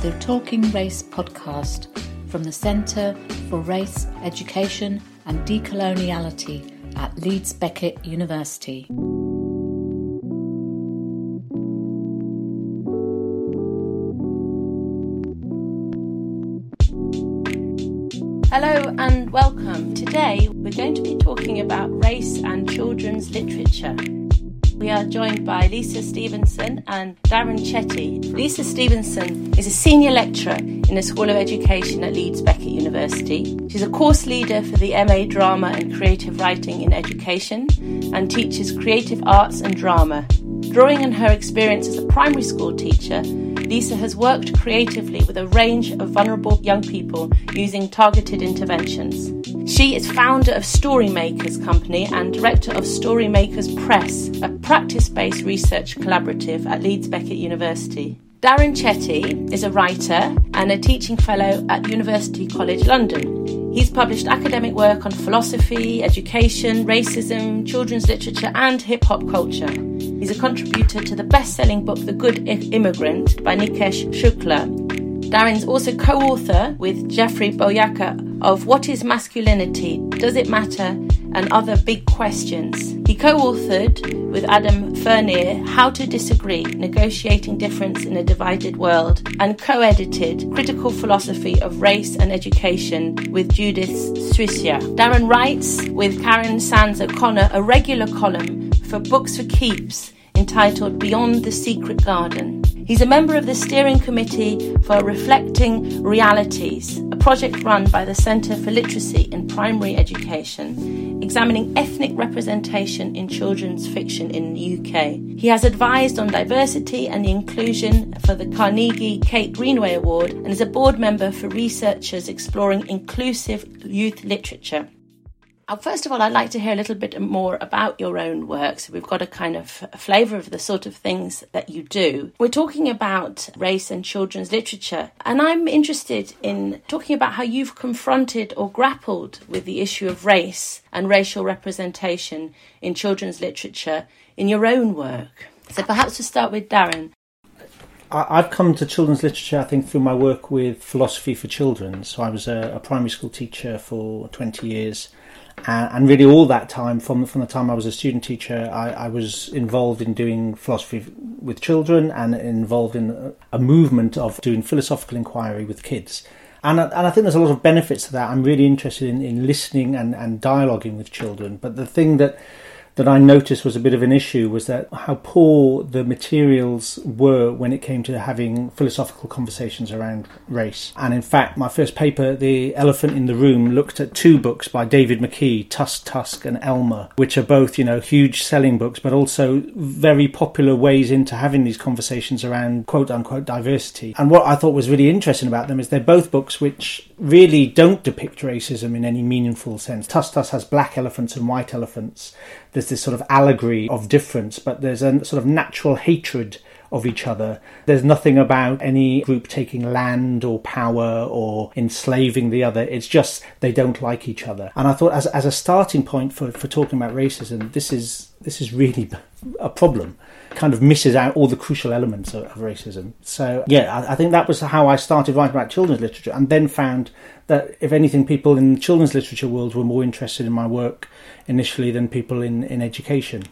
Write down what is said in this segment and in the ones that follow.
the Talking Race podcast from the Centre for Race, Education and Decoloniality at Leeds Beckett University. Hello and welcome. Today we're going to be talking about race and children's literature. We are joined by Lisa Stevenson and Darren Chetty. Lisa Stevenson is a senior lecturer in the School of Education at Leeds Beckett University. She's a course leader for the MA Drama and Creative Writing in Education and teaches creative arts and drama. Drawing on her experience as a primary school teacher, Lisa has worked creatively with a range of vulnerable young people using targeted interventions. She is founder of Storymakers Company and director of Storymakers Press, a practice based research collaborative at Leeds Beckett University. Darren Chetty is a writer and a teaching fellow at University College London. He's published academic work on philosophy, education, racism, children's literature, and hip hop culture. He's a contributor to the best selling book The Good Immigrant by Nikesh Shukla. Darren's also co author with Jeffrey Boakye of What is Masculinity? Does It Matter? and other big questions. He co authored with Adam Ferner How to Disagree Negotiating Difference in a Divided World and co edited Critical Philosophy of Race and Education with Judith Suissa. Darren writes with Karen Sands O'Connor a regular column for Books for Keeps entitled Beyond the Secret Garden. He's a member of the steering committee for Reflecting Realities, a project run by the Centre for Literacy in Primary Education, examining ethnic representation in children's fiction in the UK. He has advised on diversity and inclusion for the Carnegie Kate Greenaway Award and is a board member for researchers exploring inclusive youth literature. Uh, first of all, I'd like to hear a little bit more about your own work. So we've got a kind of flavour of the sort of things that you do. We're talking about race and children's literature, and I'm interested in talking about how you've confronted or grappled with the issue of race and racial representation in children's literature in your own work. So perhaps to start with Darren. I've come to children's literature, I think, through my work with philosophy for children. So I was a, a primary school teacher for 20 years and really all that time from from the time I was a student teacher I, I, was involved in doing philosophy with children and involved in a movement of doing philosophical inquiry with kids. And I, and I think there's a lot of benefits to that. I'm really interested in, in listening and, and dialoguing with children. But the thing that that I noticed was a bit of an issue was that how poor the materials were when it came to having philosophical conversations around race. And in fact, my first paper, The Elephant in the Room, looked at two books by David McKee, Tusk, Tusk, and Elmer, which are both, you know, huge selling books, but also very popular ways into having these conversations around quote unquote diversity. And what I thought was really interesting about them is they're both books which really don't depict racism in any meaningful sense. Tusk, Tusk has black elephants and white elephants there's this sort of allegory of difference, but there's a sort of natural hatred of each other. There's nothing about any group taking land or power or enslaving the other. It's just they don't like each other. And I thought as as a starting point for, for talking about racism, this is this is really a problem. Kind of misses out all the crucial elements of, of racism. So yeah, I, I think that was how I started writing about children's literature, and then found that if anything, people in the children's literature world were more interested in my work initially than people in, in education.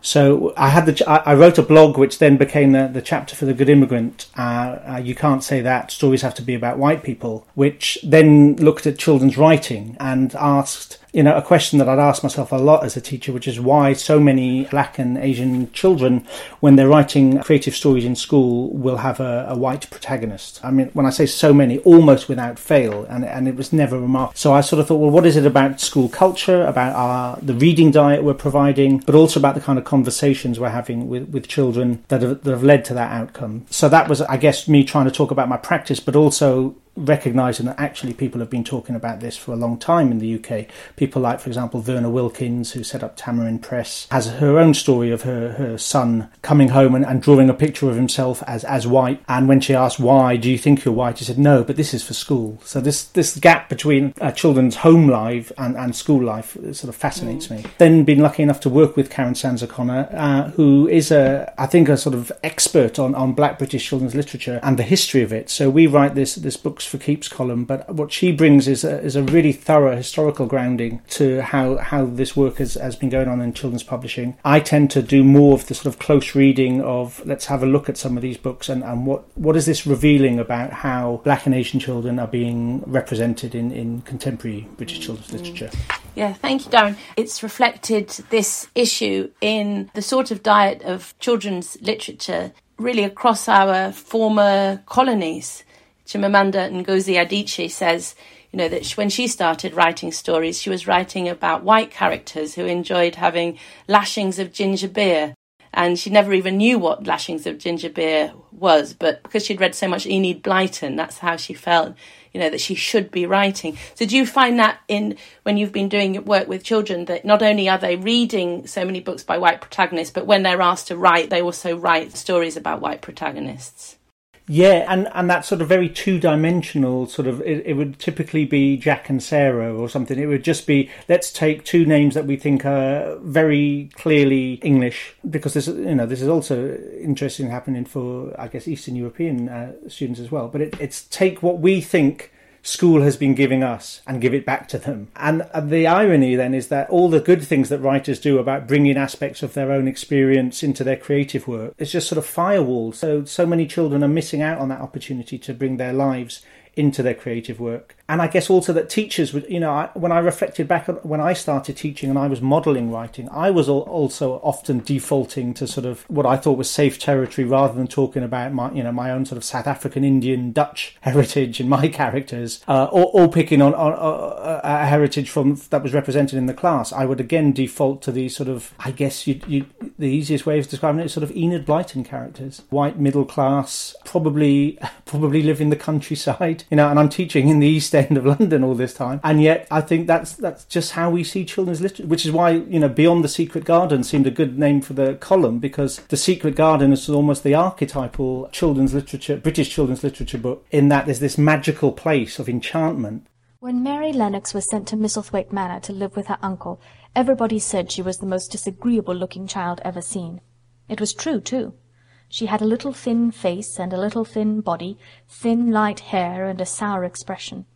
So I had the I wrote a blog which then became the, the chapter for the Good Immigrant. Uh, uh, you can't say that stories have to be about white people, which then looked at children's writing and asked you know, a question that I'd ask myself a lot as a teacher, which is why so many black and Asian children, when they're writing creative stories in school, will have a, a white protagonist. I mean, when I say so many, almost without fail, and, and it was never remarked. So I sort of thought, well, what is it about school culture, about our, the reading diet we're providing, but also about the kind of conversations we're having with, with children that have, that have led to that outcome. So that was, I guess, me trying to talk about my practice, but also recognising that actually people have been talking about this for a long time in the UK. People like, for example, Verna Wilkins, who set up Tamarind Press, has her own story of her, her son coming home and, and drawing a picture of himself as, as white. And when she asked, why do you think you're white? He said, no, but this is for school. So this, this gap between uh, children's home life and, and school life sort of fascinates mm. me. Then been lucky enough to work with Karen Sands O'Connor, uh, who is a, I think, a sort of expert on, on black British children's literature and the history of it. So we write this, this For Keeps column, but what she brings is a, is a really thorough historical grounding to how, how this work has, has been going on in children's publishing. I tend to do more of the sort of close reading of let's have a look at some of these books and, and what, what is this revealing about how black and Asian children are being represented in, in contemporary British children's mm. literature. Yeah, thank you, Darren. It's reflected this issue in the sort of diet of children's literature really across our former colonies. Chimamanda Ngozi Adichie says, you know, that when she started writing stories, she was writing about white characters who enjoyed having lashings of ginger beer. And she never even knew what lashings of ginger beer was, but because she'd read so much Enid Blyton, that's how she felt you know that she should be writing so do you find that in when you've been doing work with children that not only are they reading so many books by white protagonists but when they're asked to write they also write stories about white protagonists yeah, and, and that sort of very two dimensional sort of it, it, would typically be Jack and Sarah or something. It would just be let's take two names that we think are very clearly English because this you know this is also interesting happening for I guess Eastern European uh, students as well. But it, it's take what we think school has been giving us and give it back to them. And uh, the irony then is that all the good things that writers do about bringing aspects of their own experience into their creative work is just sort of firewalled. So, so many children are missing out on that opportunity to bring their lives into their creative work. And I guess also that teachers would, you know, I, when I reflected back on when I started teaching and I was modelling writing, I was also often defaulting to sort of what I thought was safe territory rather than talking about my, you know, my own sort of South African, Indian, Dutch heritage in my characters, uh, or, or, picking on, on uh, a heritage from that was represented in the class. I would again default to these sort of, I guess you, you, the easiest way of describing it is sort of Enid Blyton characters, white middle class, probably probably live in the countryside, you know, and I'm teaching in the East End of London all this time, and yet I think that's that's just how we see children's literature, which is why you know Beyond the Secret Garden seemed a good name for the column because the Secret Garden is almost the archetypal children's literature, British children's literature book, in that there's this magical place of enchantment. When Mary Lennox was sent to Misselthwaite Manor to live with her uncle, everybody said she was the most disagreeable-looking child ever seen. It was true, too. She had a little thin face and a little thin body, thin light hair and a sour expression.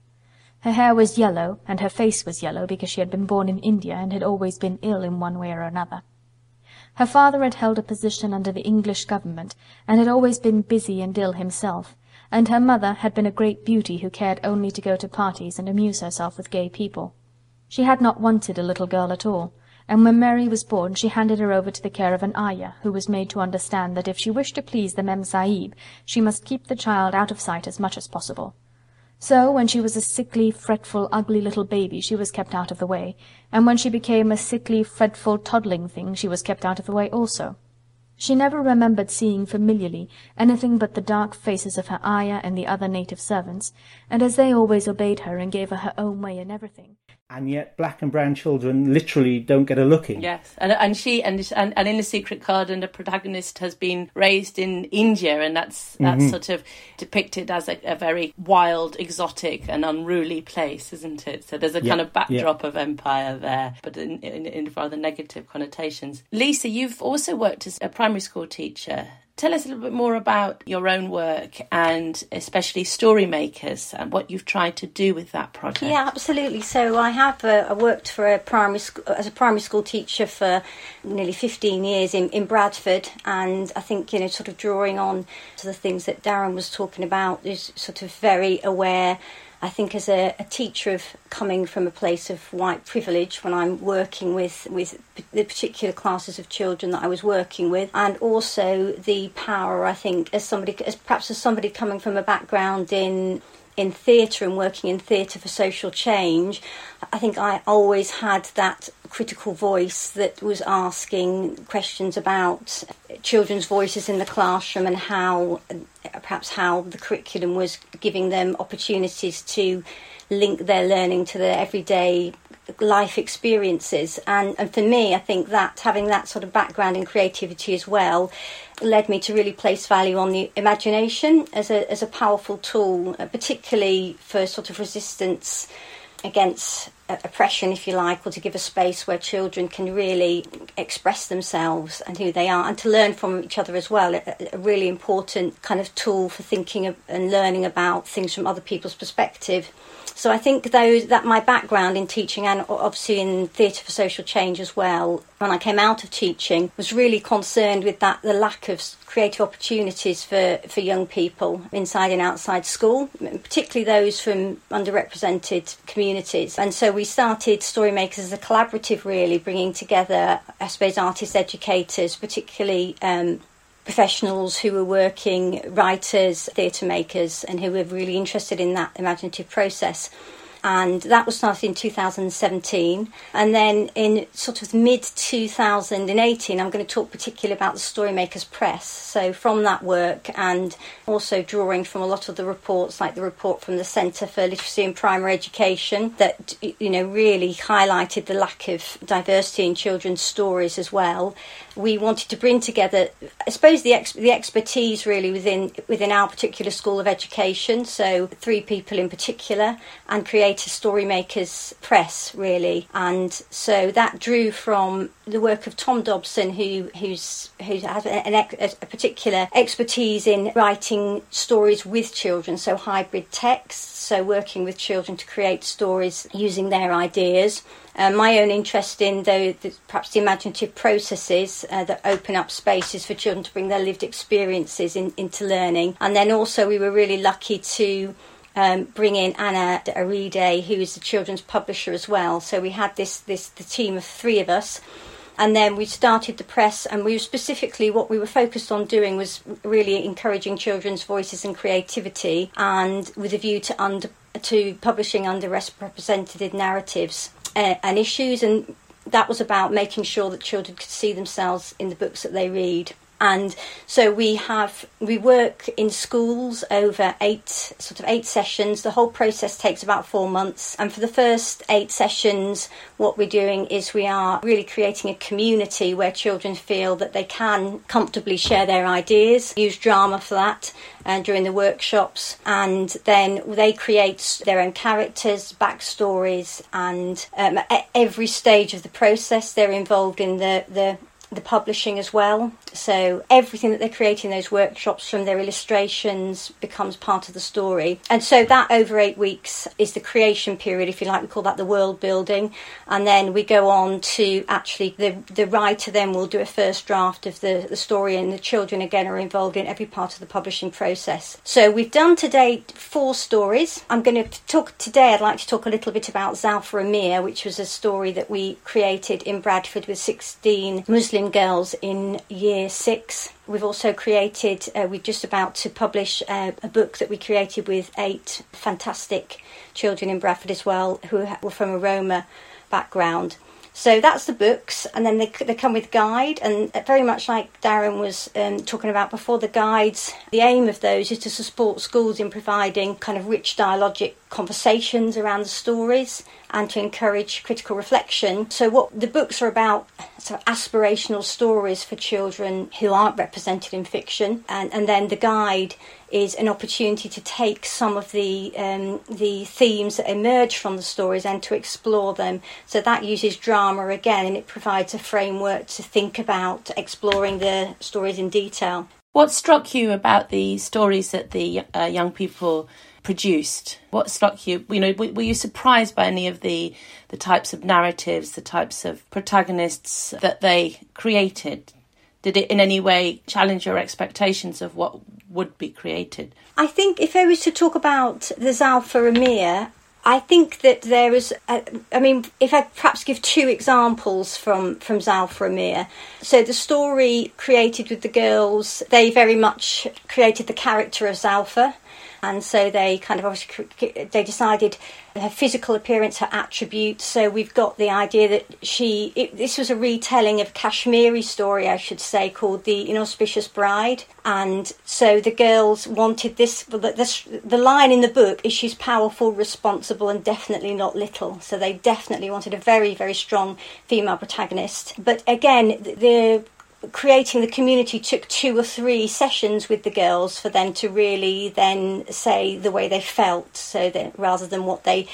Her hair was yellow and her face was yellow because she had been born in India and had always been ill in one way or another. Her father had held a position under the English government and had always been busy and ill himself, and her mother had been a great beauty who cared only to go to parties and amuse herself with gay people. She had not wanted a little girl at all and when Mary was born she handed her over to the care of an ayah, who was made to understand that if she wished to please the Mem Sahib she must keep the child out of sight as much as possible. So when she was a sickly, fretful, ugly little baby she was kept out of the way, and when she became a sickly, fretful, toddling thing she was kept out of the way also. She never remembered seeing familiarly anything but the dark faces of her ayah and the other native servants, and as they always obeyed her and gave her her own way in everything and yet black and brown children literally don't get a look in. Yes, and and she and and, and in the Secret Garden, the protagonist has been raised in India, and that's that's mm-hmm. sort of depicted as a, a, very wild, exotic, and unruly place, isn't it? So there's a kind of backdrop of empire there, but in, in, in rather negative connotations. Lisa, you've also worked as a primary school teacher Tell us a little bit more about your own work and especially story makers and what you've tried to do with that project. Yeah, absolutely. So I have uh, I worked for a primary school as a primary school teacher for nearly 15 years in, in Bradford, and I think you know sort of drawing on to the things that Darren was talking about is sort of very aware I think as a, a, teacher of coming from a place of white privilege when I'm working with, with the particular classes of children that I was working with, and also the power I think as somebody as perhaps as somebody coming from a background in in theatre and working in theatre for social change, I think I always had that critical voice that was asking questions about children's voices in the classroom and how perhaps how the curriculum was giving them opportunities to link their learning to their everyday life experiences. And, and for me I think that having that sort of background in creativity as well led me to really place value on the imagination as a, as a powerful tool uh, particularly for sort of resistance against uh, oppression, if you like, or to give a space where children can really express themselves and who they are, and to learn from each other as well. A, a really important kind of tool for thinking of, and learning about things from other people's perspective. So I think that my background in teaching and obviously in theatre for social change as well, when I came out of teaching, was really concerned with that the lack of creative opportunities for, for young people inside and outside school, particularly those from underrepresented communities. And so we started Storymakers as a collaborative, really bringing together, I suppose, artists, educators, particularly. Um, professionals who were working, writers, theatre makers, and who were really interested in that imaginative process and that was started in 2017. And then in sort of mid 2018, I'm going to talk particularly about the Storymakers Press. So from that work, and also drawing from a lot of the reports, like the report from the Centre for Literacy and Primary Education, that you know really highlighted the lack of diversity in children's stories as well. We wanted to bring together, I suppose, the ex- the expertise really within within our particular school of education. So three people in particular, and create to Storymakers Press, really. And so that drew from the work of Tom Dobson, who who's who has an, a particular expertise in writing stories with children, so hybrid texts, so working with children to create stories using their ideas. Uh, my own interest in the, perhaps the imaginative processes uh, that open up spaces for children to bring their lived experiences in, into learning, and then also we were really lucky to um, bring in Anna Aride, who is the children's publisher as well. So we had this this the team of three of us. And then we started the press, and we specifically what we were focused on doing was really encouraging children's voices and creativity, and with a view to under to publishing underrepresented narratives uh, and issues, and that was about making sure that children could see themselves in the books that they read and so we have we work in schools over eight sort of eight sessions. The whole process takes about four months. And for the first eight sessions what we're doing is we are really creating a community where children feel that they can comfortably share their ideas use drama for that uh, during the workshops. And then they create their own characters backstories and um, at every stage of the process they're involved in the the the publishing as well. So everything that they're creating those workshops from their illustrations becomes part of the story. And so that over eight weeks is the creation period, if you like. We call that the world building. And then we go on to actually the the writer then will do a first draft of the, the story and the children again are involved in every part of the publishing process. So we've done to date four stories. I'm going to talk today I'd like to talk a little bit about Zalfa Amir, which was a story that we created in Bradford with 16 Muslim Girls in year six. We've also created, uh, we're just about to publish uh, a book that we created with eight fantastic children in Bradford as well who were from a Roma background. So that's the books, and then they, they come with guide, and very much like Darren was um, talking about before, the guides. The aim of those is to support schools in providing kind of rich dialogic conversations around the stories and to encourage critical reflection. So, what the books are about sort of aspirational stories for children who aren't represented in fiction, and, and then the guide is an opportunity to take some of the um, the themes that emerge from the stories and to explore them. So that uses drama again, and it provides a framework to think about exploring the stories in detail. What struck you about the stories that the uh, young people produced? What struck you? You know, were you surprised by any of the the types of narratives, the types of protagonists that they created? Did it in any way challenge your expectations of what would be created? I think if I was to talk about the Zalfa Amir, I think that there is. A, I mean, if I perhaps give two examples from from Zalfa Amir. So the story created with the girls, they very much created the character of Zalfa and so they kind of obviously they decided her physical appearance, her attributes. So we've got the idea that she. It, this was a retelling of Kashmiri story, I should say, called the Inauspicious Bride, and so the girls wanted this. The, the line in the book is she's powerful, responsible, and definitely not little. So they definitely wanted a very very strong female protagonist. But again, the creating the community took two or three sessions with the girls for them to really then say the way they felt so that rather than what they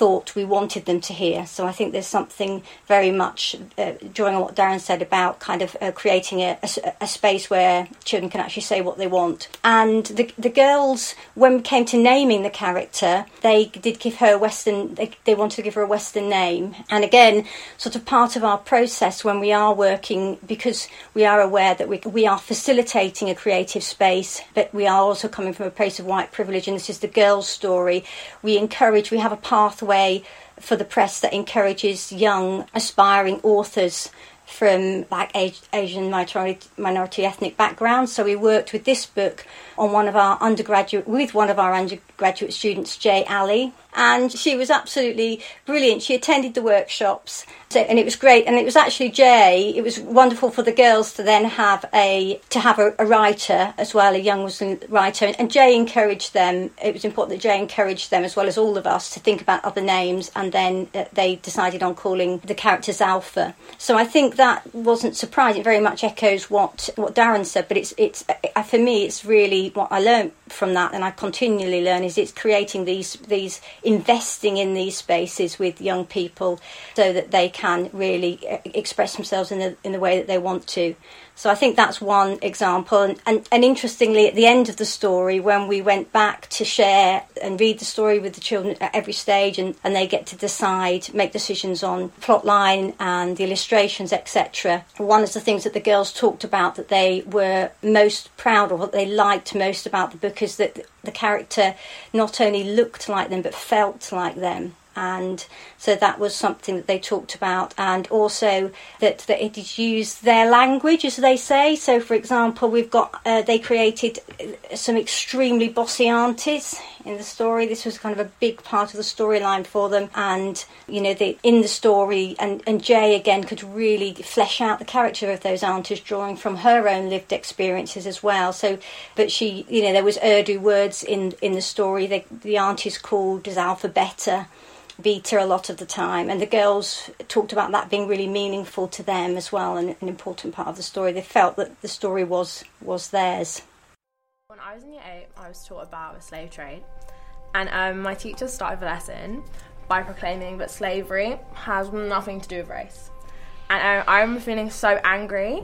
thought we wanted them to hear. So I think there's something very much uh, drawing on what Darren said about kind of uh, creating a, a, a, space where children can actually say what they want. And the, the girls, when we came to naming the character, they did give her a Western, they, they wanted to give her a Western name. And again, sort of part of our process when we are working, because we are aware that we, we are facilitating a creative space, but we are also coming from a place of white privilege, and this is the girl's story. We encourage, we have a pathway way for the press that encourages young aspiring authors from black Asian minority, minority ethnic backgrounds. So we worked with this book on one of our undergraduate with one of our undergraduate students, Jay Alley, and she was absolutely brilliant. She attended the workshops, so, and it was great. And it was actually Jay. It was wonderful for the girls to then have a to have a, a writer as well, a young Muslim writer. And Jay encouraged them. It was important that Jay encouraged them as well as all of us to think about other names. And then uh, they decided on calling the character Zalfa. So I think that wasn't surprising. It very much echoes what what Darren said. But it's it's uh, for me, it's really what I learned from that, and I continually learn is it's creating these these investing in these spaces with young people so that they can really uh, express themselves in the in the way that they want to. So I think that's one example. And, and, and, interestingly, at the end of the story, when we went back to share and read the story with the children at every stage, and, and they get to decide, make decisions on plot line and the illustrations, etc. One of the things that the girls talked about that they were most proud of, what they liked most about the book, is that the character not only looked like them but felt like them and so that was something that they talked about. And also that, that it is used their language as they say. So for example we've got uh, they created uh, some extremely bossy aunties in the story. This was kind of a big part of the storyline for them. And you know they, in the story and, and jay again could really flesh out the character of those aunties drawing from her own lived experiences as well. So but she you know there was urdu words in in the story. The, the aunties called as alphabeta beta a lot of the time, and the girls talked about that being really meaningful to them as well, and an important part of the story. They felt that the story was was theirs. When I was in year eight, I was taught about the slave trade, and um, my teacher started the lesson by proclaiming that slavery has nothing to do with race. And I, I remember feeling so angry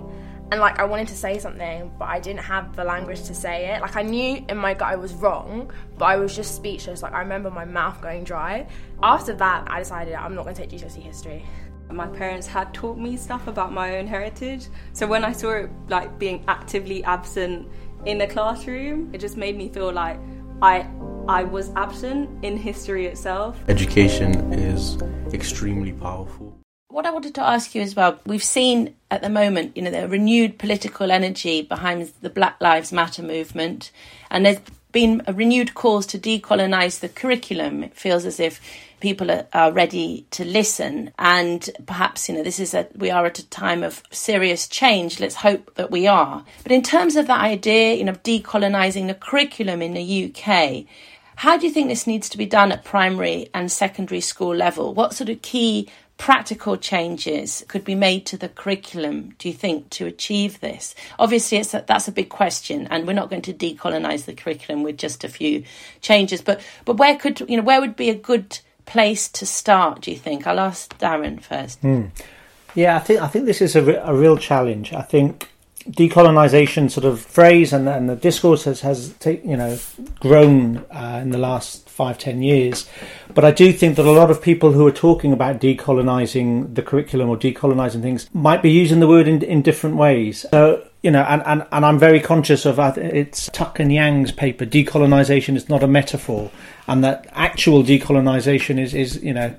and like I wanted to say something, but I didn't have the language to say it. Like I knew in my gut I was wrong, but I was just speechless. Like I remember my mouth going dry. After that, I decided I'm not going to take GCSE history. My parents had taught me stuff about my own heritage, so when I saw it like being actively absent in the classroom, it just made me feel like I I was absent in history itself. Education is extremely powerful what I wanted to ask you as well, we've seen at the moment, you know, the renewed political energy behind the Black Lives Matter movement, and there's been a renewed calls to decolonize the curriculum. It feels as if people are, are, ready to listen, and perhaps you know this is a we are at a time of serious change. Let's hope that we are. But in terms of that idea, you know, of decolonizing the curriculum in the UK. How do you think this needs to be done at primary and secondary school level? What sort of key practical changes could be made to the curriculum, do you think, to achieve this? Obviously, it's a, that's a big question, and we're not going to decolonize the curriculum with just a few changes. But but where could you know where would be a good place to start? Do you think? I'll ask Darren first. Mm. Yeah, I think I think this is a, a real challenge. I think decolonization sort of phrase and, and the discourse has, has you know grown uh, in the last five ten years. But I do think that a lot of people who are talking about decolonizing the curriculum or decolonizing things might be using the word in, in different ways. So you know and, and, and I'm very conscious of uh, it's Tuck and Yang's paper decolonization is not a metaphor and that actual decolonization is is you know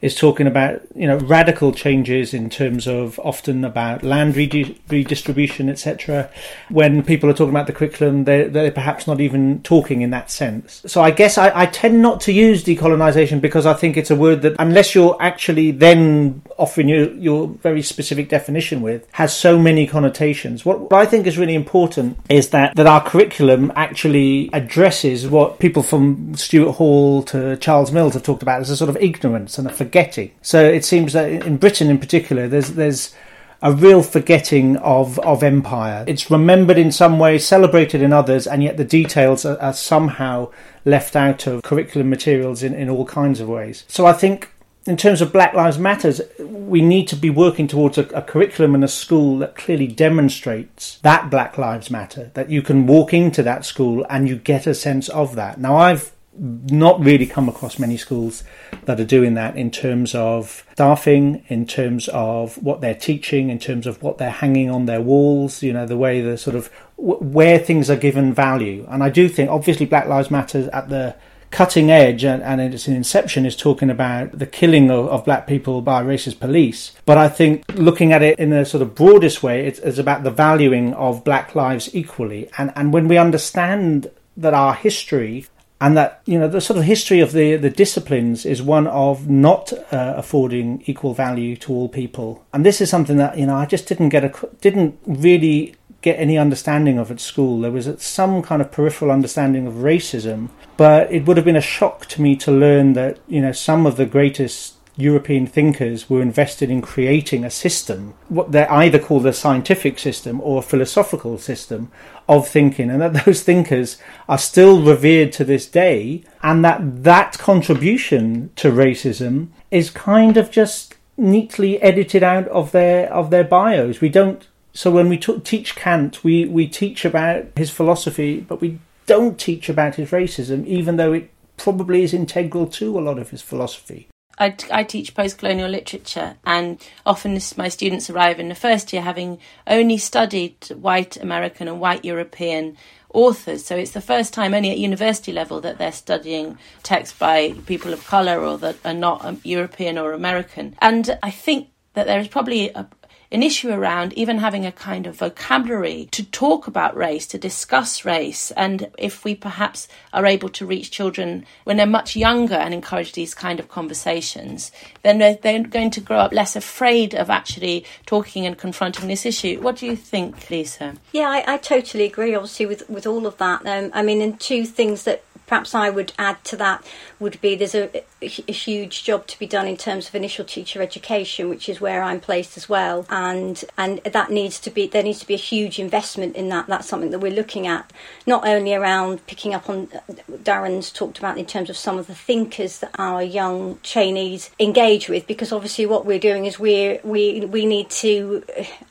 is talking about you know radical changes in terms of often about land redi- redistribution, etc. When people are talking about the curriculum, they're, they're perhaps not even talking in that sense. So I guess I, I tend not to use decolonization because I think it's a word that, unless you're actually then offering your, your very specific definition with, has so many connotations. What, what I think is really important is that, that our curriculum actually addresses what people from Stuart Hall to Charles Mills have talked about as a sort of ignorance and a forgetting. So it seems that in Britain in particular, there's there's a real forgetting of, of empire. It's remembered in some ways, celebrated in others, and yet the details are, are somehow left out of curriculum materials in, in all kinds of ways. So I think in terms of Black Lives Matters, we need to be working towards a, a, curriculum and a school that clearly demonstrates that Black Lives Matter, that you can walk into that school and you get a sense of that. Now, I've not really come across many schools that are doing that in terms of staffing, in terms of what they're teaching, in terms of what they're hanging on their walls, you know, the way the sort of where things are given value. And I do think, obviously, Black Lives Matter at the cutting edge and, and its inception is talking about the killing of, of, black people by racist police. But I think looking at it in a sort of broadest way, it's, it's about the valuing of black lives equally. And, and when we understand that our history and that you know the sort of history of the the disciplines is one of not uh, affording equal value to all people. And this is something that you know I just didn't get a didn't really get any understanding of at school. There was some kind of peripheral understanding of racism but it would have been a shock to me to learn that you know some of the greatest European thinkers were invested in creating a system, what they either call a scientific system or a philosophical system of thinking, and that those thinkers are still revered to this day, and that that contribution to racism is kind of just neatly edited out of their of their bios. We don't. So when we t- teach Kant, we we teach about his philosophy, but we don't teach about his racism, even though it probably is integral to a lot of his philosophy. I, I teach post colonial literature, and often my students arrive in the first year having only studied white American and white European authors. So it's the first time, only at university level, that they're studying texts by people of colour or that are not um, European or American. And I think that there is probably a, an issue around even having a kind of vocabulary to talk about race, to discuss race. And if we perhaps are able to reach children when they're much younger and encourage these kind of conversations, then they're, they're going to grow up less afraid of actually talking and confronting this issue. What do you think, Lisa? Yeah, I, I totally agree, obviously, with, with all of that. Um, I mean, and two things that perhaps I would add to that would be there's a, a, huge job to be done in terms of initial teacher education, which is where I'm placed as well, and and that needs to be there needs to be a huge investment in that. That's something that we're looking at, not only around picking up on Darren's talked about in terms of some of the thinkers that our young trainees engage with, because obviously what we're doing is we we we need to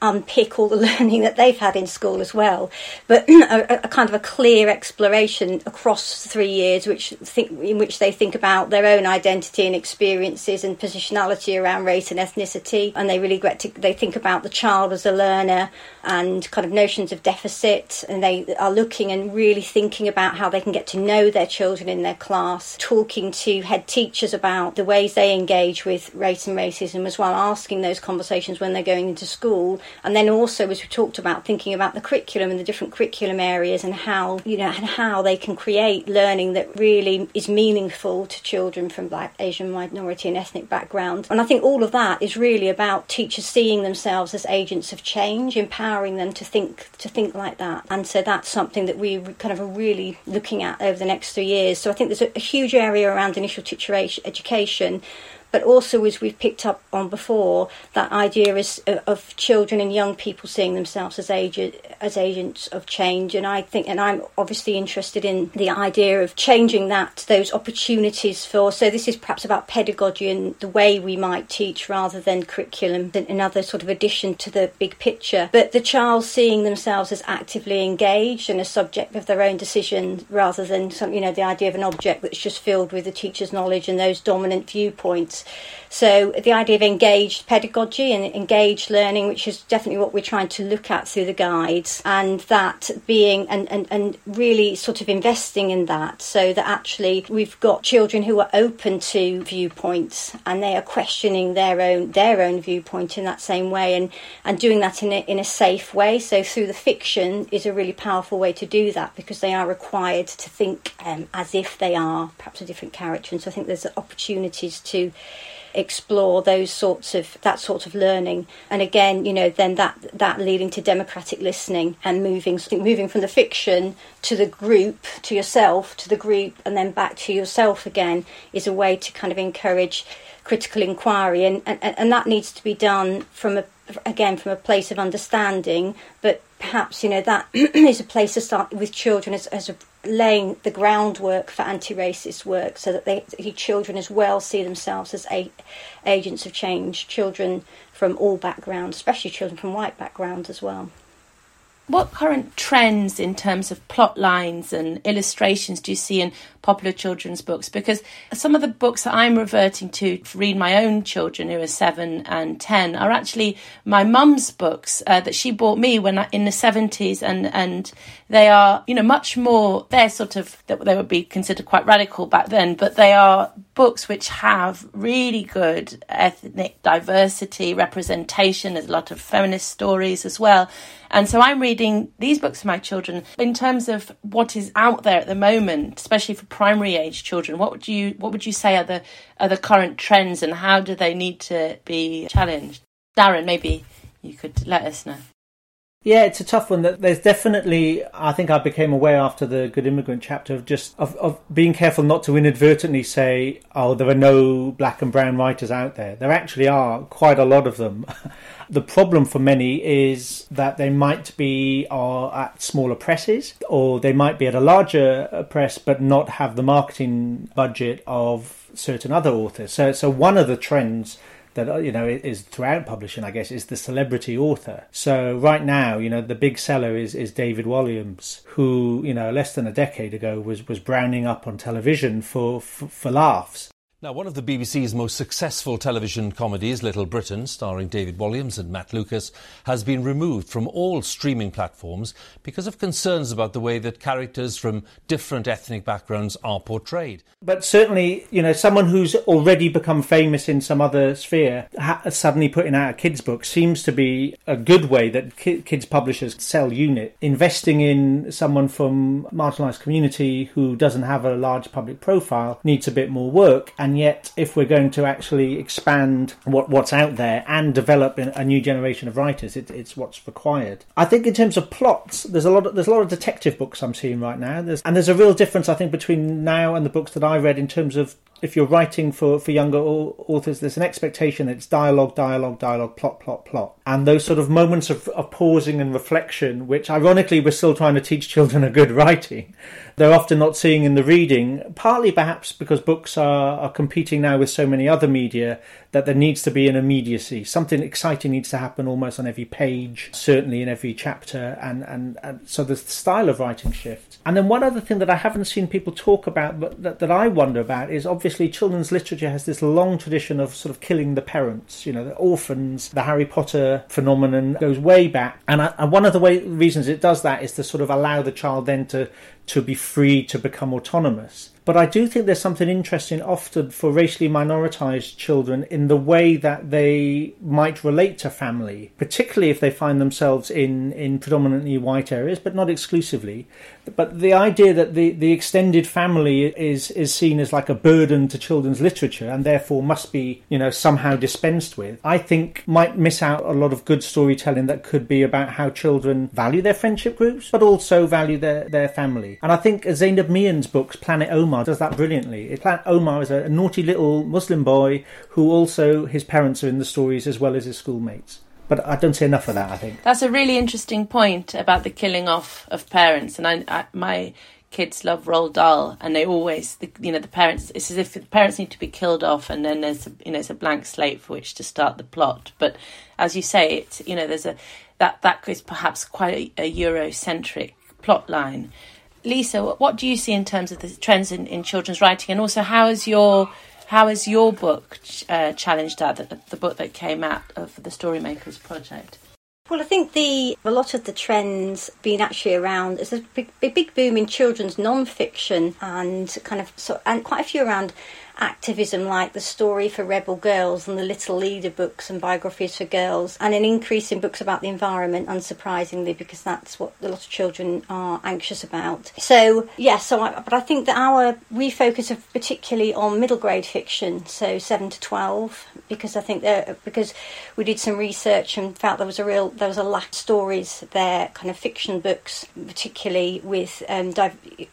unpick all the learning that they've had in school as well, but a, a kind of a clear exploration across three years, which think in which they think about their own identity and experiences and positionality around race and ethnicity, and they really get to they think about the child as a learner and kind of notions of deficit, and they are looking and really thinking about how they can get to know their children in their class, talking to head teachers about the ways they engage with race and racism as well, asking those conversations when they're going into school, and then also as we talked about thinking about the curriculum and the different curriculum areas and how you know and how they can create learning that really is meaningful to children from black, Asian, minority, and ethnic backgrounds. And I think all of that is really about teachers seeing themselves as agents of change, empowering them to think to think like that. And so that's something that we kind of are really looking at over the next three years. So I think there's a, a huge area around initial teacher education but also as we've picked up on before, that idea is uh, of children and young people seeing themselves as agent, as agents of change. And I think, and I'm obviously interested in the idea of changing that those opportunities for. So this is perhaps about pedagogy and the way we might teach rather than curriculum, another sort of addition to the big picture. But the child seeing themselves as actively engaged and a subject of their own decision rather than some, you know, the idea of an object that's just filled with the teacher's knowledge and those dominant viewpoints So the idea of engaged pedagogy and engaged learning, which is definitely what we're trying to look at through the guides, and that being and, and, and really sort of investing in that so that actually we've got children who are open to viewpoints and they are questioning their own their own viewpoint in that same way and, and doing that in a, in a safe way. So through the fiction is a really powerful way to do that because they are required to think um, as if they are perhaps a different character. And so I think there's opportunities to explore those sorts of that sort of learning. And again you know then that that leading to democratic listening and moving moving from the fiction to the group to yourself to the group and then back to yourself again is a way to kind of encourage critical inquiry. And and, and that needs to be done from a again from a place of understanding but perhaps you know that is a place to start with children as, as a laying the groundwork for anti-racist work so that they children as well see themselves as a, agents of change children from all backgrounds especially children from white backgrounds as well what current trends in terms of plot lines and illustrations do you see in popular children's books? Because some of the books that I'm reverting to to read my own children, who are seven and ten, are actually my mum's books uh, that she bought me when I, in the seventies, and and they are you know much more. They're sort of they would be considered quite radical back then, but they are books which have really good ethnic diversity representation. There's a lot of feminist stories as well. And so I'm reading these books for my children in terms of what is out there at the moment, especially for primary age children. What would you what would you say are the are the current trends and how do they need to be challenged? Darren, maybe you could let us know. Yeah, it's a tough one. That there's definitely, I think I became aware after the Good Immigrant chapter of just of, of being careful not to inadvertently say, "Oh, there are no black and brown writers out there." There actually are quite a lot of them. the problem for many is that they might be uh, at smaller presses, or they might be at a larger press, but not have the marketing budget of certain other authors. So, so one of the trends that you know is throughout publishing, I guess, is the celebrity author. So right now, you know, the big seller is is David Walliams, who you know less than a decade ago was was browning up on television for for, for laughs. Now, one of the BBC's most successful television comedies, Little Britain, starring David Walliams and Matt Lucas, has been removed from all streaming platforms because of concerns about the way that characters from different ethnic backgrounds are portrayed. But certainly, you know, someone who's already become famous in some other sphere ha- suddenly putting out a kids' book seems to be a good way that ki- kids publishers sell unit. Investing in someone from marginalised community who doesn't have a large public profile needs a bit more work and and yet if we're going to actually expand what, what's out there and develop a new generation of writers it, it's what's required. I think in terms of plots there's a lot of, there's a lot of detective books i'm seeing right now. There's, and there's a real difference i think between now and the books that i read in terms of if you're writing for, for younger authors, there's an expectation that it's dialogue, dialogue, dialogue, plot, plot, plot. And those sort of moments of, of pausing and reflection, which ironically we're still trying to teach children a good writing, they're often not seeing in the reading, partly perhaps because books are, are competing now with so many other media that there needs to be an immediacy. Something exciting needs to happen almost on every page, certainly in every chapter, and, and, and so the style of writing shifts. And then one other thing that I haven't seen people talk about, but that, that I wonder about, is obviously children's literature has this long tradition of sort of killing the parents. You know, the orphans, the Harry Potter phenomenon goes way back, and, I, and one of the way, reasons it does that is to sort of allow the child then to to be free to become autonomous. But I do think there's something interesting often for racially minoritized children in the way that they might relate to family, particularly if they find themselves in, in predominantly white areas, but not exclusively. But the idea that the, the extended family is, is seen as like a burden to children's literature and therefore must be, you know, somehow dispensed with, I think might miss out a lot of good storytelling that could be about how children value their friendship groups, but also value their, their family. And I think Zanib Mian's books, Planet Omar, does that brilliantly. Planet Omar is a naughty little Muslim boy who also, his parents are in the stories as well as his schoolmates but I don't see enough of that. I think that's a really interesting point about the killing off of parents. And I, I my kids love Roald Dahl, and they always, the, you know, the parents. It's as if the parents need to be killed off, and then there's, a, you know, it's a blank slate for which to start the plot. But as you say, it's, you know, there's a that that is perhaps quite a, a Eurocentric plot line. Lisa, what do you see in terms of the trends in, in children's writing, and also how is your How has your book uh, challenged that, the, the book that came out of the Storymakers Project? Well, I think the a lot of the trends being actually around. There's a big, big, boom in children's non-fiction and kind of so, and quite a few around activism like the story for rebel girls and the little leader books and biographies for girls and an increase in books about the environment unsurprisingly because that's what a lot of children are anxious about. So yes yeah, so I, but i think that our we focus particularly on middle grade fiction so 7 to 12 because i think that because we did some research and felt there was a real there was a lack of stories there kind of fiction books particularly with um,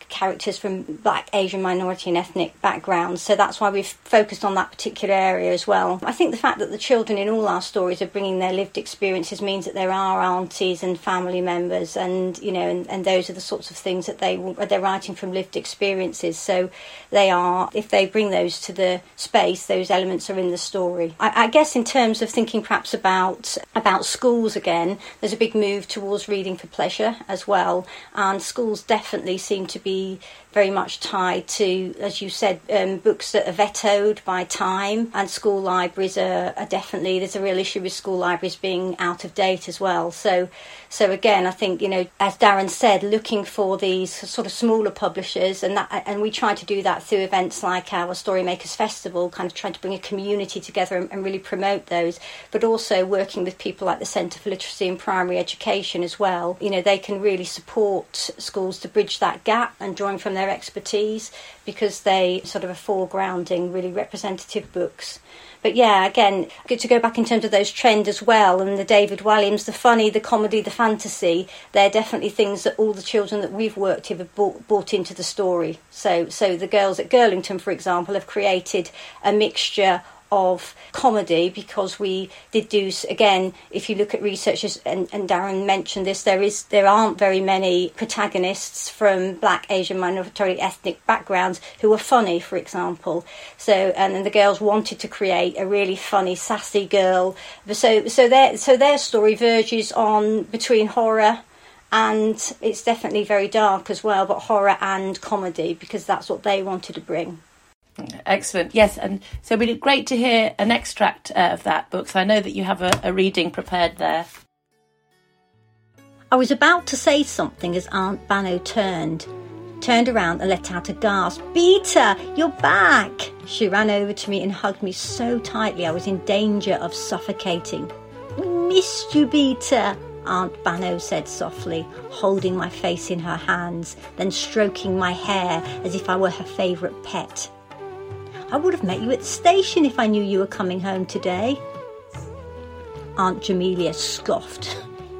characters from black asian minority and ethnic backgrounds. So that that's why we've focused on that particular area as well. I think the fact that the children in all our stories are bringing their lived experiences means that there are aunties and family members, and you know, and, and those are the sorts of things that they they're writing from lived experiences. So they are, if they bring those to the space, those elements are in the story. I, I guess in terms of thinking perhaps about about schools again, there's a big move towards reading for pleasure as well, and schools definitely seem to be very much tied to, as you said, um, books that are vetoed by time, and school libraries are, are, definitely there's a real issue with school libraries being out of date as well. So, so again, I think you know, as Darren said, looking for these sort of smaller publishers, and that, and we try to do that through events like our Storymakers Festival, kind of trying to bring a community together and, and really promote those, but also working with people like the Centre for Literacy and Primary Education as well. You know, they can really support schools to bridge that gap and drawing from their expertise because they sort of are foregrounding really representative books. But yeah, again, good to go back in terms of those trends as well. And the David Walliams, the funny, the comedy, the fantasy, they're definitely things that all the children that we've worked with have bought, brought into the story. So, so the girls at Girlington, for example, have created a mixture of comedy because we did do again if you look at researchers and, and Darren mentioned this there is there aren't very many protagonists from black Asian minority ethnic backgrounds who are funny for example. So and then the girls wanted to create a really funny sassy girl. So so their so their story verges on between horror and it's definitely very dark as well but horror and comedy because that's what they wanted to bring Excellent. Yes, and so it'd be great to hear an extract uh, of that book. So I know that you have a, a reading prepared there. I was about to say something as Aunt Bano turned, turned around and let out a gasp. Beta, you're back! She ran over to me and hugged me so tightly I was in danger of suffocating. Missed you, Beta, Aunt Bano said softly, holding my face in her hands, then stroking my hair as if I were her favourite pet. I would have met you at the station if I knew you were coming home today. Aunt Jamelia scoffed.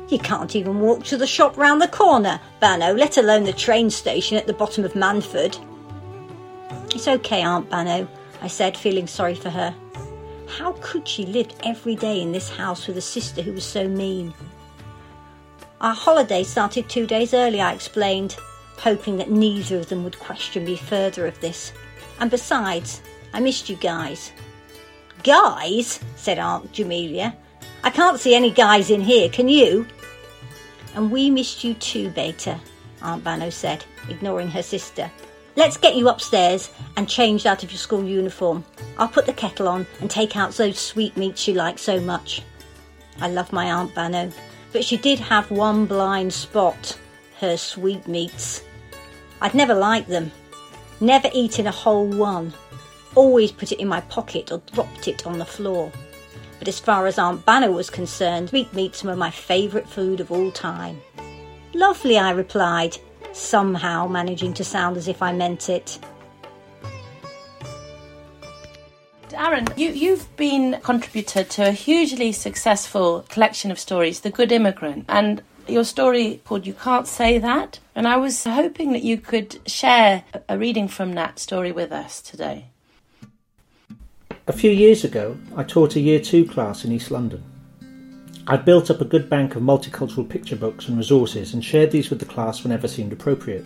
You can't even walk to the shop round the corner, Bano, let alone the train station at the bottom of Manford. It's okay, Aunt Bano, I said, feeling sorry for her. How could she live every day in this house with a sister who was so mean? Our holiday started two days early, I explained, hoping that neither of them would question me further of this. And besides, I missed you guys. Guys? said Aunt Jamelia. I can't see any guys in here, can you? And we missed you too, Beta, Aunt Bano said, ignoring her sister. Let's get you upstairs and changed out of your school uniform. I'll put the kettle on and take out those sweetmeats you like so much. I love my Aunt Bano, but she did have one blind spot her sweetmeats. I'd never liked them, never eaten a whole one always put it in my pocket or dropped it on the floor. But as far as Aunt Bano was concerned, sweetmeats were my favourite food of all time. Lovely, I replied, somehow managing to sound as if I meant it. Darren, you, you've been a contributor to a hugely successful collection of stories, The Good Immigrant, and your story called You Can't Say That. And I was hoping that you could share a reading from that story with us today. A few years ago, I taught a Year 2 class in East London. I'd built up a good bank of multicultural picture books and resources and shared these with the class whenever seemed appropriate.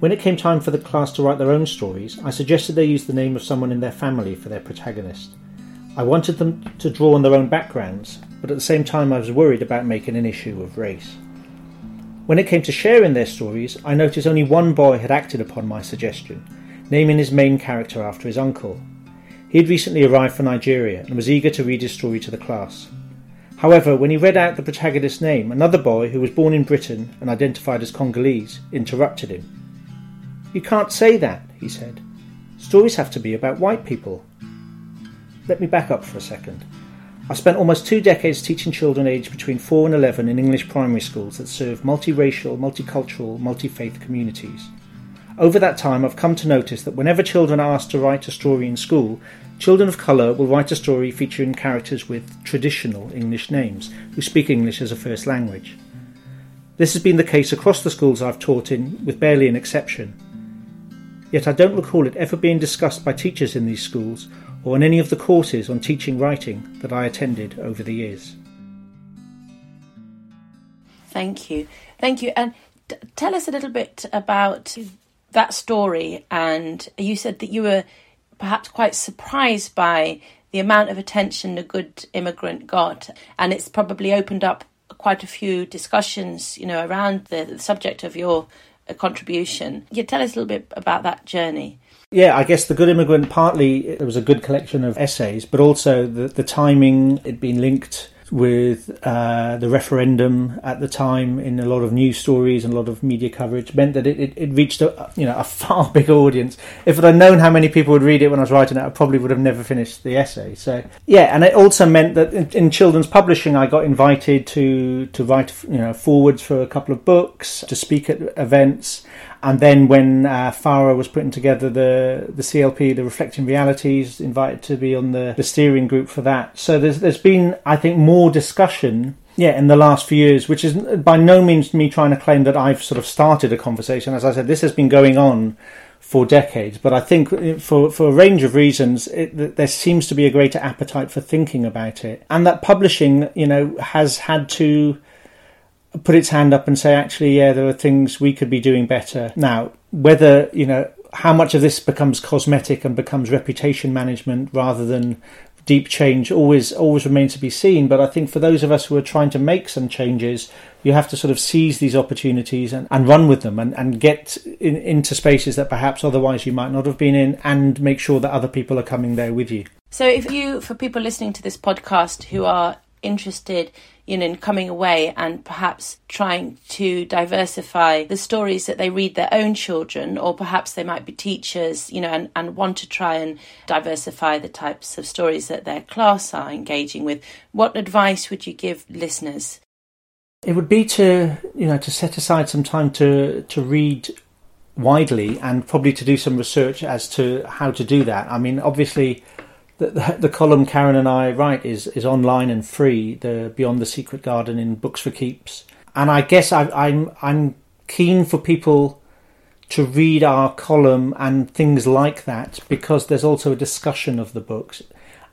When it came time for the class to write their own stories, I suggested they use the name of someone in their family for their protagonist. I wanted them to draw on their own backgrounds, but at the same time I was worried about making an issue of race. When it came to sharing their stories, I noticed only one boy had acted upon my suggestion, naming his main character after his uncle, He had recently arrived from Nigeria and was eager to read his story to the class. However, when he read out the protagonist's name, another boy who was born in Britain and identified as Congolese interrupted him. You can't say that, he said. Stories have to be about white people. Let me back up for a second. I spent almost two decades teaching children aged between 4 and 11 in English primary schools that serve multiracial, multicultural, multi faith communities. Over that time, I've come to notice that whenever children are asked to write a story in school, children of colour will write a story featuring characters with traditional English names who speak English as a first language. This has been the case across the schools I've taught in, with barely an exception. Yet I don't recall it ever being discussed by teachers in these schools or in any of the courses on teaching writing that I attended over the years. Thank you. Thank you. And t- tell us a little bit about that story, and you said that you were perhaps quite surprised by the amount of attention the good immigrant got, and it's probably opened up quite a few discussions, you know, around the, the subject of your uh, contribution. You tell us a little bit about that journey. Yeah, I guess The Good Immigrant partly it was a good collection of essays, but also the, the timing, it being linked with uh, the referendum at the time in a lot of news stories and a lot of media coverage meant that it, it, it, reached a you know a far bigger audience. If I'd known how many people would read it when I was writing it, I probably would have never finished the essay. So yeah, and it also meant that in, in children's publishing, I got invited to to write you know forwards for a couple of books, to speak at events, and then when uh, Farah was putting together the the CLP, the Reflecting Realities, invited to be on the, the steering group for that. So there's there's been I think more discussion. Yeah, in the last few years, which is by no means me trying to claim that I've sort of started a conversation. As I said, this has been going on for decades. But I think uh, for for a range of reasons, it, there seems to be a greater appetite for thinking about it, and that publishing, you know, has had to put its hand up and say, actually, yeah, there are things we could be doing better. Now, whether, you know, how much of this becomes cosmetic and becomes reputation management rather than deep change always always remains to be seen but i think for those of us who are trying to make some changes you have to sort of seize these opportunities and, and run with them and, and get in, into spaces that perhaps otherwise you might not have been in and make sure that other people are coming there with you so if you for people listening to this podcast who are interested you know, in coming away and perhaps trying to diversify the stories that they read their own children, or perhaps they might be teachers, you know, and, and want to try and diversify the types of stories that their class are engaging with. What advice would you give listeners? It would be to, you know, to set aside some time to to read widely and probably to do some research as to how to do that. I mean, obviously the, the, column Karen and I write is is online and free. The Beyond the Secret Garden in Books for Keeps, and I guess I, I'm I'm keen for people to read our column and things like that because there's also a discussion of the books.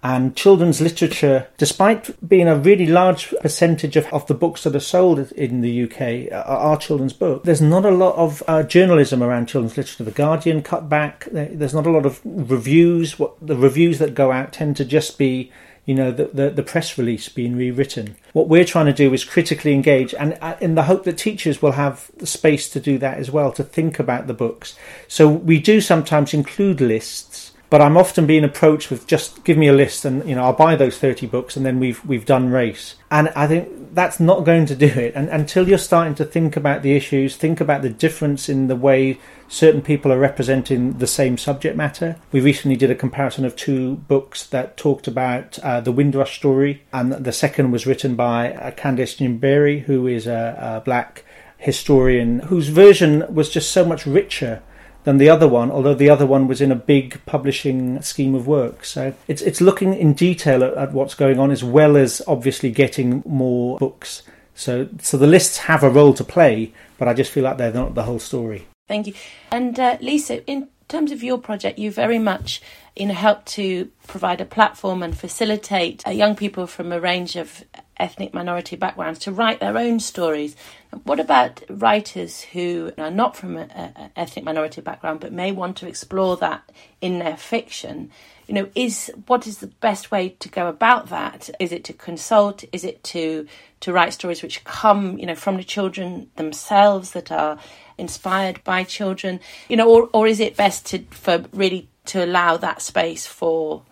And children's literature, despite being a really large percentage of, of the books that are sold in the UK, are, children's books. There's not a lot of uh, journalism around children's literature. The Guardian cut back. There's not a lot of reviews. What the reviews that go out tend to just be you know the, the, the, press release being rewritten. What we're trying to do is critically engage, and uh, in the hope that teachers will have the space to do that as well, to think about the books. So we do sometimes include lists but I'm often being approached with just give me a list and you know I'll buy those 30 books and then we've we've done race. And I think that's not going to do it. And until you're starting to think about the issues think about the difference in the way certain people are representing the same subject matter. We recently did a comparison of two books that talked about uh, the Windrush story. And the second was written by uh, Kandace Chimbiri who is a, a black historian whose version was just so much richer than the other one, although the other one was in a big publishing scheme of work. So it's it's looking in detail at, at what's going on as well as obviously getting more books. So so the lists have a role to play, but I just feel like they're not the whole story. Thank you. And uh, Lisa, in terms of your project, you very much you know help to provide a platform and facilitate uh, young people from a range of ethnic minority backgrounds to write their own stories. What about writers who are not from an ethnic minority background but may want to explore that in their fiction? You know, is what is the best way to go about that? Is it to consult? Is it to to write stories which come, you know, from the children themselves that are inspired by children? You know, or or is it best to for really to allow that space for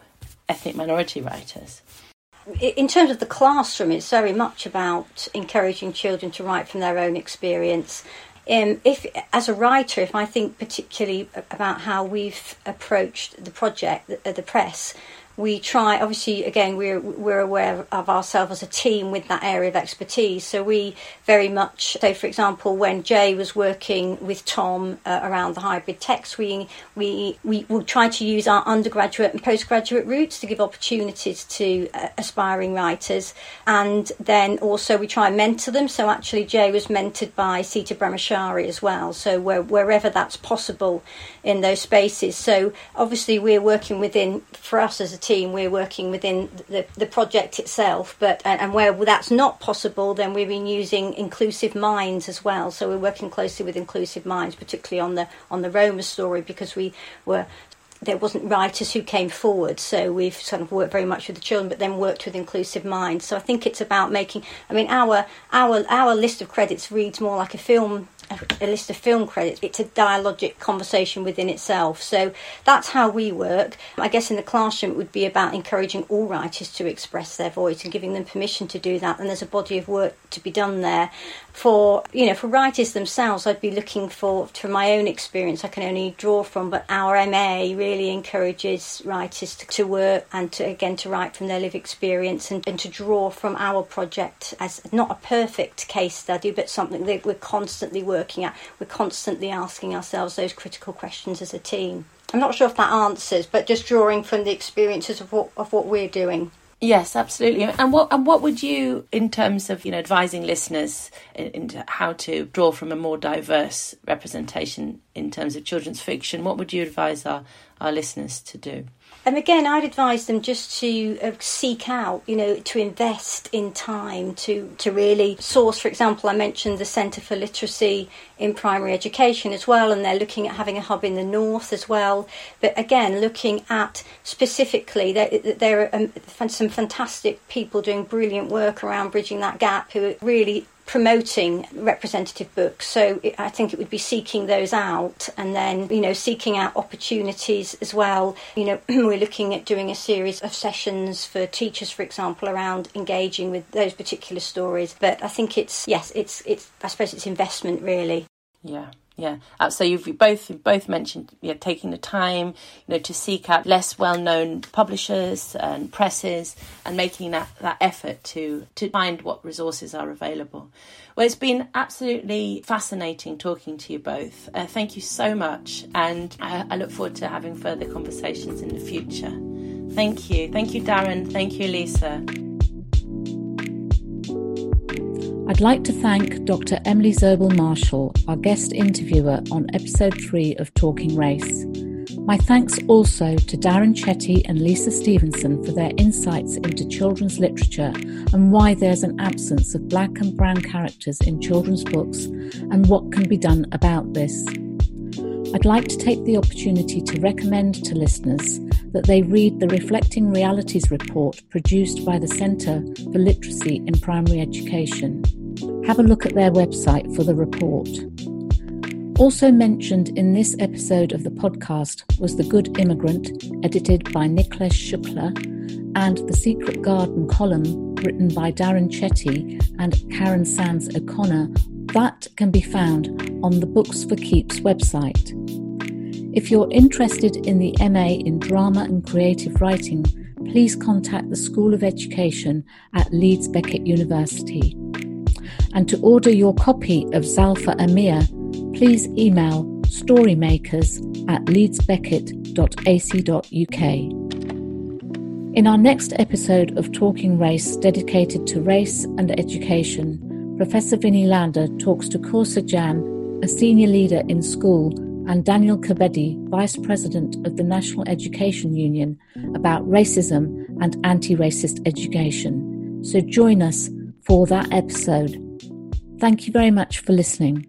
ethnic minority writers? In terms of the classroom, it's very much about encouraging children to write from their own experience. Um, if, as a writer, if I think particularly about how we've approached the project, the, the press, we try obviously again we're we're aware of ourselves as a team with that area of expertise. So we very much so for example when Jay was working with Tom uh, around the hybrid text we we we will try to use our undergraduate and postgraduate routes to give opportunities to uh, aspiring writers. And then also we try and mentor them. So actually Jay was mentored by Sita Brahmachari as well. So where, wherever that's possible in those spaces. So obviously we're working within for us as a team, we're working within the, the project itself. But and, where that's not possible, then we've been using inclusive minds as well. So we're working closely with inclusive minds, particularly on the on the Roma story, because we were there wasn't writers who came forward, so we've sort of worked very much with the children, but then worked with inclusive minds. So I think it's about making. I mean, our our our list of credits reads more like a film a, list of film credits. It's a dialogic conversation within itself. So that's how we work. I guess in the classroom it would be about encouraging all writers to express their voice and giving them permission to do that. And there's a body of work to be done there. For you know, for writers themselves, I'd be looking for, from my own experience, I can only draw from, but our MA really encourages writers to, to work and to again to write from their lived experience and, and to draw from our project as not a perfect case study, but something that we're constantly working at, we're constantly asking ourselves those critical questions as a team. I'm not sure if that answers, but just drawing from the experiences of what of what we're doing. Yes, absolutely. And what and what would you, in terms of you know advising listeners into how to draw from a more diverse representation in terms of children's fiction, what would you advise our our listeners to do? And again, I'd advise them just to uh, seek out, you know, to invest in time to, to really source. For example, I mentioned the Centre for Literacy in Primary Education as well, and they're looking at having a hub in the north as well. But again, looking at specifically, there, there are um, some fantastic people doing brilliant work around bridging that gap who are really promoting representative books. So it, I think it would be seeking those out and then, you know, seeking out opportunities as well. You know, we're looking at doing a series of sessions for teachers, for example, around engaging with those particular stories. But I think it's, yes, it's, it's, I suppose it's investment really. Yeah. Yeah, uh, so you've both both mentioned taking the time, you know, to seek out less well-known publishers and presses, and making that, that effort to to find what resources are available. Well, it's been absolutely fascinating talking to you both. Uh, thank you so much, and I, I look forward to having further conversations in the future. Thank you, thank you, Darren. Thank you, Lisa. I'd like to thank Dr. Emily Zobel Marshall, our guest interviewer on episode 3 of Talking Race. My thanks also to Darren Chetty and Lisa Stevenson for their insights into children's literature and why there's an absence of black and brown characters in children's books and what can be done about this. I'd like to take the opportunity to recommend to listeners that they read the Reflecting Realities report produced by the Centre for Literacy in Primary Education. Have a look at their website for the report. Also mentioned in this episode of the podcast was The Good Immigrant, edited by Nikesh Shukla, and The Secret Garden column, written by Darren Chetty and Karen Sands O'Connor, that can be found on the Books for Keeps website. If you're interested in the MA in Drama and Creative Writing, please contact the School of Education at Leeds Beckett University. And to order your copy of Zalfa Amir, please email storymakers at leedsbeckett.ac.uk. In our next episode of Talking Race, dedicated to race and education, Professor Vini Lander talks to Kausa Jan, a senior leader in school and Daniel Kebede, Vice President of the National Education Union, about racism and anti racist education. So join us for that episode. Thank you very much for listening.